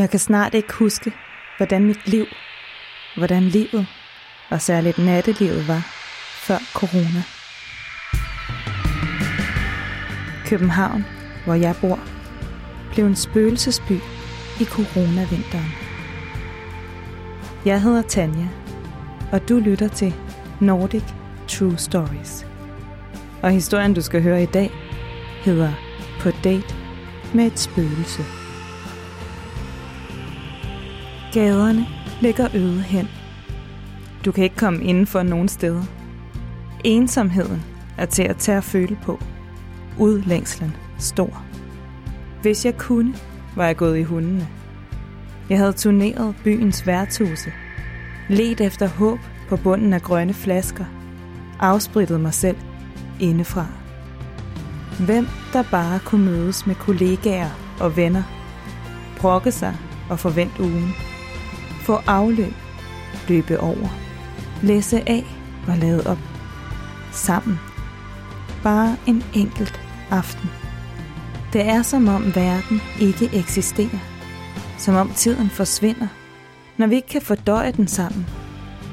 Jeg kan snart ikke huske, hvordan mit liv, hvordan livet, og særligt nattelivet var, før corona. København, hvor jeg bor, blev en spøgelsesby i coronavinteren. Jeg hedder Tanja, og du lytter til Nordic True Stories. Og historien, du skal høre i dag, hedder På date med et spøgelse. Gaderne ligger øde hen. Du kan ikke komme indenfor nogen steder. Ensomheden er til at tage at føle på. Udlængslen stor. Hvis jeg kunne, var jeg gået i hundene. Jeg havde turneret byens værtshuse, let efter håb på bunden af grønne flasker, afsprittet mig selv indefra. Hvem der bare kunne mødes med kollegaer og venner, brokke sig og forvent ugen, få afløb, løbe over, læse af og lade op, sammen. Bare en enkelt aften. Det er som om verden ikke eksisterer. Som om tiden forsvinder, når vi ikke kan fordøje den sammen,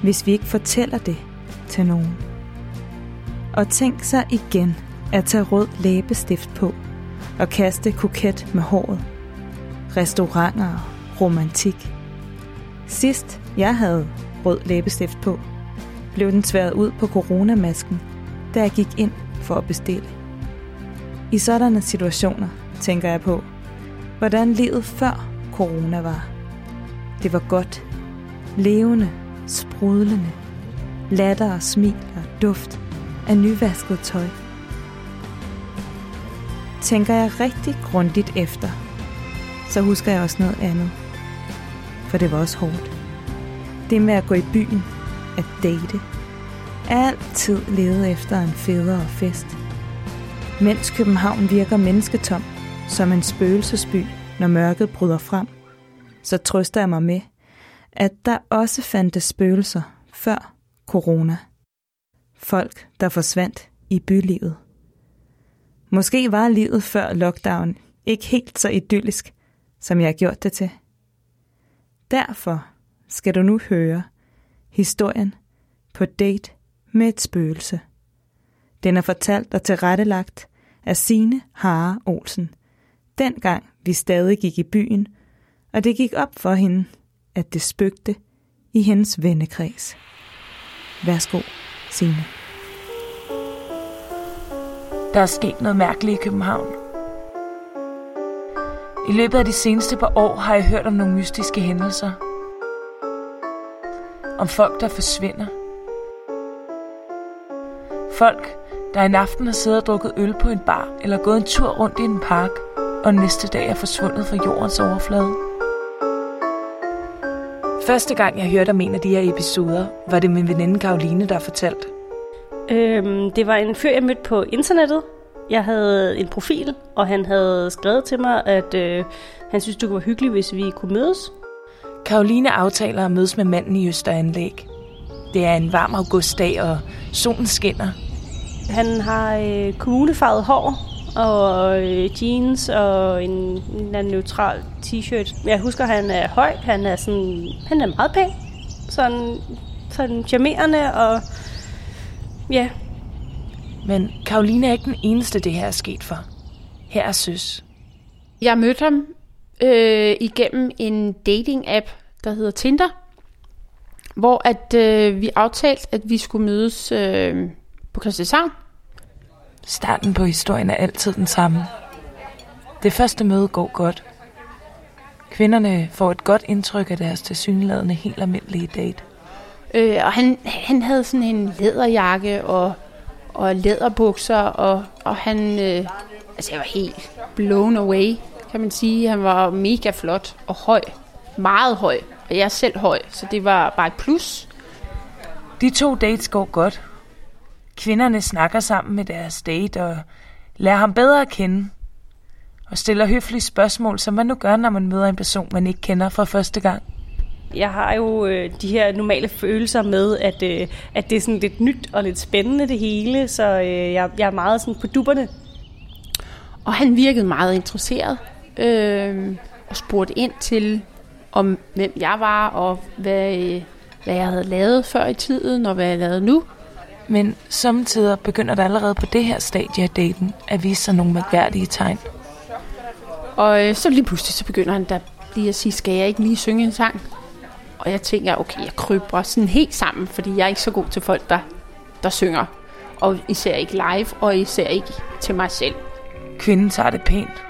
hvis vi ikke fortæller det til nogen. Og tænk sig igen at tage rød læbestift på og kaste koket med håret. Restauranter og romantik. Sidst jeg havde rød læbestift på, blev den tværet ud på coronamasken, da jeg gik ind for at bestille. I sådanne situationer tænker jeg på, hvordan livet før corona var. Det var godt, levende, sprudlende, latter og smil og duft af nyvasket tøj. Tænker jeg rigtig grundigt efter, så husker jeg også noget andet. For det var også hårdt. Det med at gå i byen, at date, altid lede efter en federe fest. Mens København virker mennesketom, som en spøgelsesby, når mørket bryder frem, så trøster jeg mig med, at der også fandtes spøgelser før corona. Folk, der forsvandt i bylivet. Måske var livet før lockdown ikke helt så idyllisk, som jeg har gjort det til. Derfor skal du nu høre historien på date med et spøgelse. Den er fortalt og tilrettelagt af Sine Hare Olsen. Dengang vi stadig gik i byen, og det gik op for hende, at det spøgte i hendes vennekreds. Værsgo, Signe. Der er sket noget mærkeligt i København. I løbet af de seneste par år har jeg hørt om nogle mystiske hændelser. Om folk, der forsvinder. Folk, der en aften har siddet og drukket øl på en bar eller gået en tur rundt i en park, og næste dag er forsvundet fra jordens overflade. Første gang jeg hørte om en af de her episoder, var det min veninde Karoline, der fortalte. Øhm, det var en fyr, jeg mødte på internettet. Jeg havde en profil, og han havde skrevet til mig, at øh, han synes, det kunne være hyggeligt, hvis vi kunne mødes. Karoline aftaler at mødes med manden i Østeranlæg. Det er en varm augustdag, og solen skinner. Han har øh, kommunefarvet hår, og øh, jeans og en, en eller anden neutral t-shirt. Jeg husker, han er høj. Han er, sådan, han er meget pæn. Sådan, sådan charmerende og ja. Men Karoline er ikke den eneste, det her er sket for. Her er søs. Jeg mødte ham øh, igennem en dating-app, der hedder Tinder, hvor at øh, vi aftalte, at vi skulle mødes øh, på Christianshavn. Starten på historien er altid den samme. Det første møde går godt. Kvinderne får et godt indtryk af deres tilsyneladende helt almindelige date. Øh, og han, han havde sådan en læderjakke og, og læderbukser, og, og han, øh, altså jeg var helt blown away, kan man sige. Han var mega flot og høj, meget høj, og jeg er selv høj, så det var bare et plus. De to dates går godt. Kvinderne snakker sammen med deres date og lærer ham bedre at kende. Og stiller høflige spørgsmål, som man nu gør, når man møder en person, man ikke kender fra første gang. Jeg har jo øh, de her normale følelser med, at, øh, at det er sådan lidt nyt og lidt spændende det hele, så øh, jeg, jeg er meget sådan på dupperne. Og han virkede meget interesseret øh, og spurgte ind til, om hvem jeg var, og hvad, øh, hvad jeg havde lavet før i tiden, og hvad jeg lavede nu. Men samtidig begynder der allerede på det her stadie af daten at vise sig nogle mærkværdige tegn. Og øh, så lige pludselig så begynder han da lige at sige, skal jeg ikke lige synge en sang? Og jeg tænker, okay, jeg kryber sådan helt sammen, fordi jeg er ikke så god til folk, der, der synger. Og især ikke live, og især ikke til mig selv. Kvinden tager det pænt.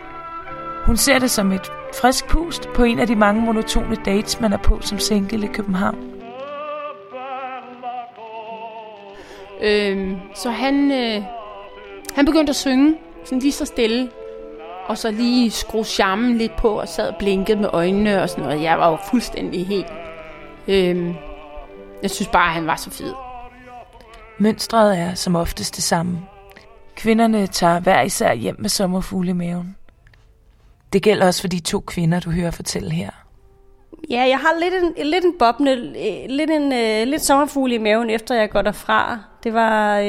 Hun ser det som et frisk pust på en af de mange monotone dates, man er på som single i København. Øhm, så han, øh, han begyndte at synge, sådan lige så stille. Og så lige skrue charmen lidt på, og sad og blinkede med øjnene og sådan noget. Jeg var jo fuldstændig helt... Øhm, jeg synes bare, at han var så fed. Mønstret er som oftest det samme. Kvinderne tager hver især hjem med sommerfugle i maven. Det gælder også for de to kvinder, du hører fortælle her. Ja, jeg har lidt en, lidt en boble, øh, lidt en uh, lidt sommerfugle i maven, efter jeg går derfra. Det var, uh,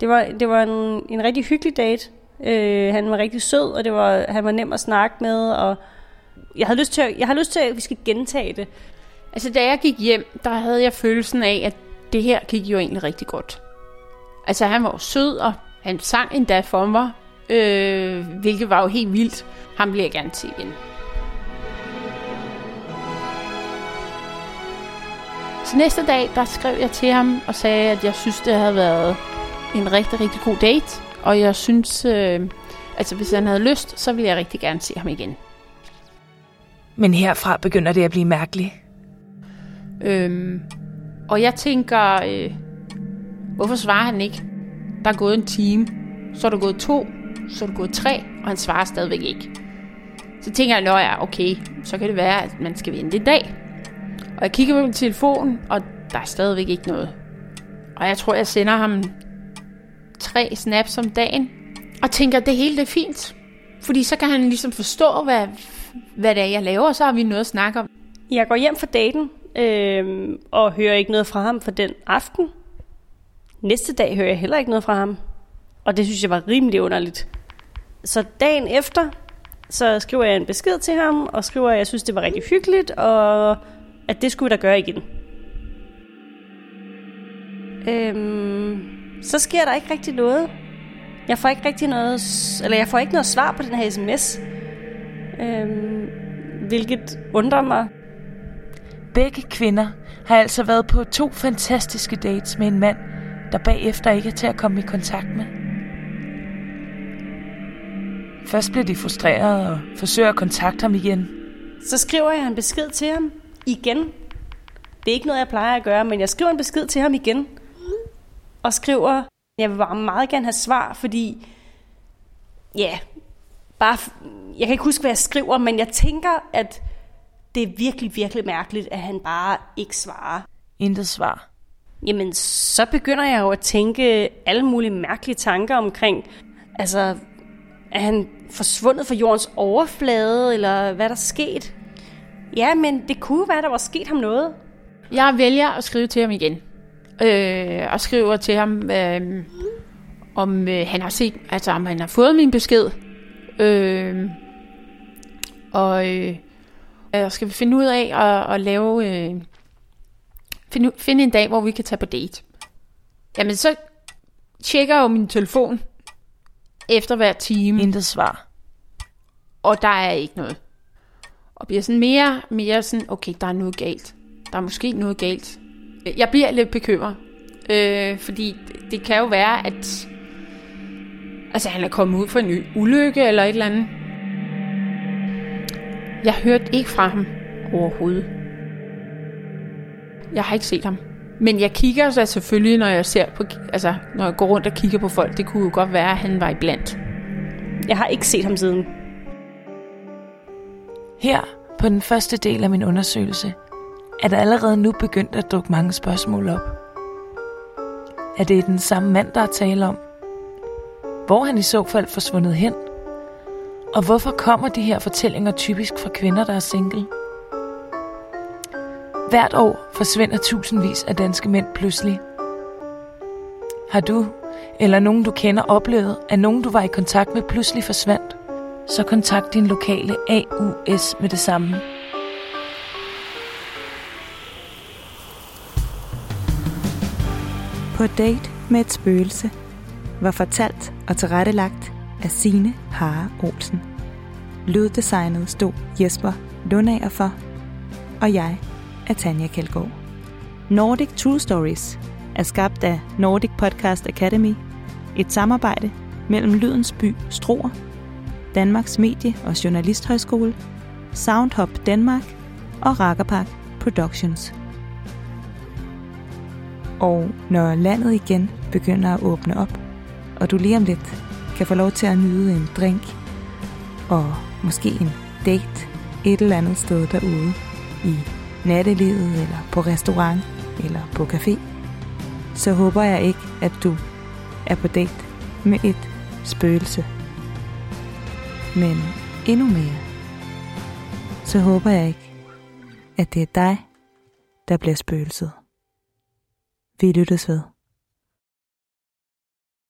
det var, det var en, en rigtig hyggelig date. Han var rigtig sød, og det var, han var nem at snakke med, og jeg havde lyst til, at, jeg har lyst til, at vi skal gentage det. Altså, da jeg gik hjem, der havde jeg følelsen af, at det her gik jo egentlig rigtig godt. Altså, han var sød, og han sang endda for mig, øh, hvilket var jo helt vildt. Ham bliver jeg gerne til igen. Så næste dag, der skrev jeg til ham og sagde, at jeg synes, det havde været en rigtig, rigtig god date. Og jeg synes, øh, altså hvis han havde lyst, så ville jeg rigtig gerne se ham igen. Men herfra begynder det at blive mærkeligt. Øhm, og jeg tænker, øh, hvorfor svarer han ikke? Der er gået en time, så er der gået to, så er der gået tre, og han svarer stadigvæk ikke. Så tænker jeg, ja, okay, så kan det være, at man skal vente i dag. Og jeg kigger på min telefon, og der er stadigvæk ikke noget. Og jeg tror, jeg sender ham tre snaps om dagen, og tænker, at det hele det er fint. Fordi så kan han ligesom forstå, hvad, hvad det er, jeg laver, og så har vi noget at snakke om. Jeg går hjem fra daten, øh, og hører ikke noget fra ham for den aften. Næste dag hører jeg heller ikke noget fra ham. Og det synes jeg var rimelig underligt. Så dagen efter, så skriver jeg en besked til ham, og skriver, at jeg synes, det var rigtig hyggeligt, og at det skulle vi da gøre igen. Øhm, så sker der ikke rigtig noget. Jeg får ikke rigtig noget, eller jeg får ikke noget svar på den her sms. Øhm, hvilket undrer mig. Begge kvinder har altså været på to fantastiske dates med en mand, der bagefter ikke er til at komme i kontakt med. Først bliver de frustrerede og forsøger at kontakte ham igen. Så skriver jeg en besked til ham igen. Det er ikke noget, jeg plejer at gøre, men jeg skriver en besked til ham igen. Og skriver, jeg vil bare meget gerne have svar, fordi... Ja, bare... Jeg kan ikke huske, hvad jeg skriver, men jeg tænker, at det er virkelig, virkelig mærkeligt, at han bare ikke svarer. Intet svar. Jamen, så begynder jeg jo at tænke alle mulige mærkelige tanker omkring, altså, er han forsvundet fra jordens overflade, eller hvad der er sket? Ja, men det kunne være, der var sket ham noget. Jeg vælger at skrive til ham igen. Øh, og skriver til ham, øh, om øh, han har set, altså om han har fået min besked. Øh, og øh, jeg skal finde ud af at, at lave, øh, finde, finde en dag, hvor vi kan tage på date. Jamen, så tjekker jeg jo min telefon efter hver time. Intet svar. Og der er ikke noget. Og bliver sådan mere, mere sådan, okay, der er noget galt. Der er måske noget galt. Jeg bliver lidt bekymret. Øh, fordi det kan jo være, at altså, han er kommet ud for en ulykke eller et eller andet. Jeg hørte ikke fra ham overhovedet. Jeg har ikke set ham. Men jeg kigger så selvfølgelig, når jeg ser på, altså, når jeg går rundt og kigger på folk. Det kunne jo godt være, at han var iblandt. Jeg har ikke set ham siden. Her på den første del af min undersøgelse er der allerede nu begyndt at dukke mange spørgsmål op. Er det den samme mand, der er tale om? Hvor er han i så fald forsvundet hen? Og hvorfor kommer de her fortællinger typisk fra kvinder, der er single? Hvert år forsvinder tusindvis af danske mænd pludselig. Har du eller nogen du kender oplevet, at nogen du var i kontakt med pludselig forsvandt, så kontakt din lokale AUS med det samme. På date med et spøgelse var fortalt og tilrettelagt af Sine Hare Olsen. Lyddesignet stod Jesper Lundager for, og jeg er Tanja Kjeldgaard. Nordic True Stories er skabt af Nordic Podcast Academy, et samarbejde mellem Lydens By Struer, Danmarks Medie- og Journalisthøjskole, Soundhop Danmark og Rakkerpark Productions. Og når landet igen begynder at åbne op, og du lige om lidt kan få lov til at nyde en drink og måske en date et eller andet sted derude i nattelivet eller på restaurant eller på café, så håber jeg ikke, at du er på date med et spøgelse. Men endnu mere, så håber jeg ikke, at det er dig, der bliver spøgelset. Vi lyttes ved.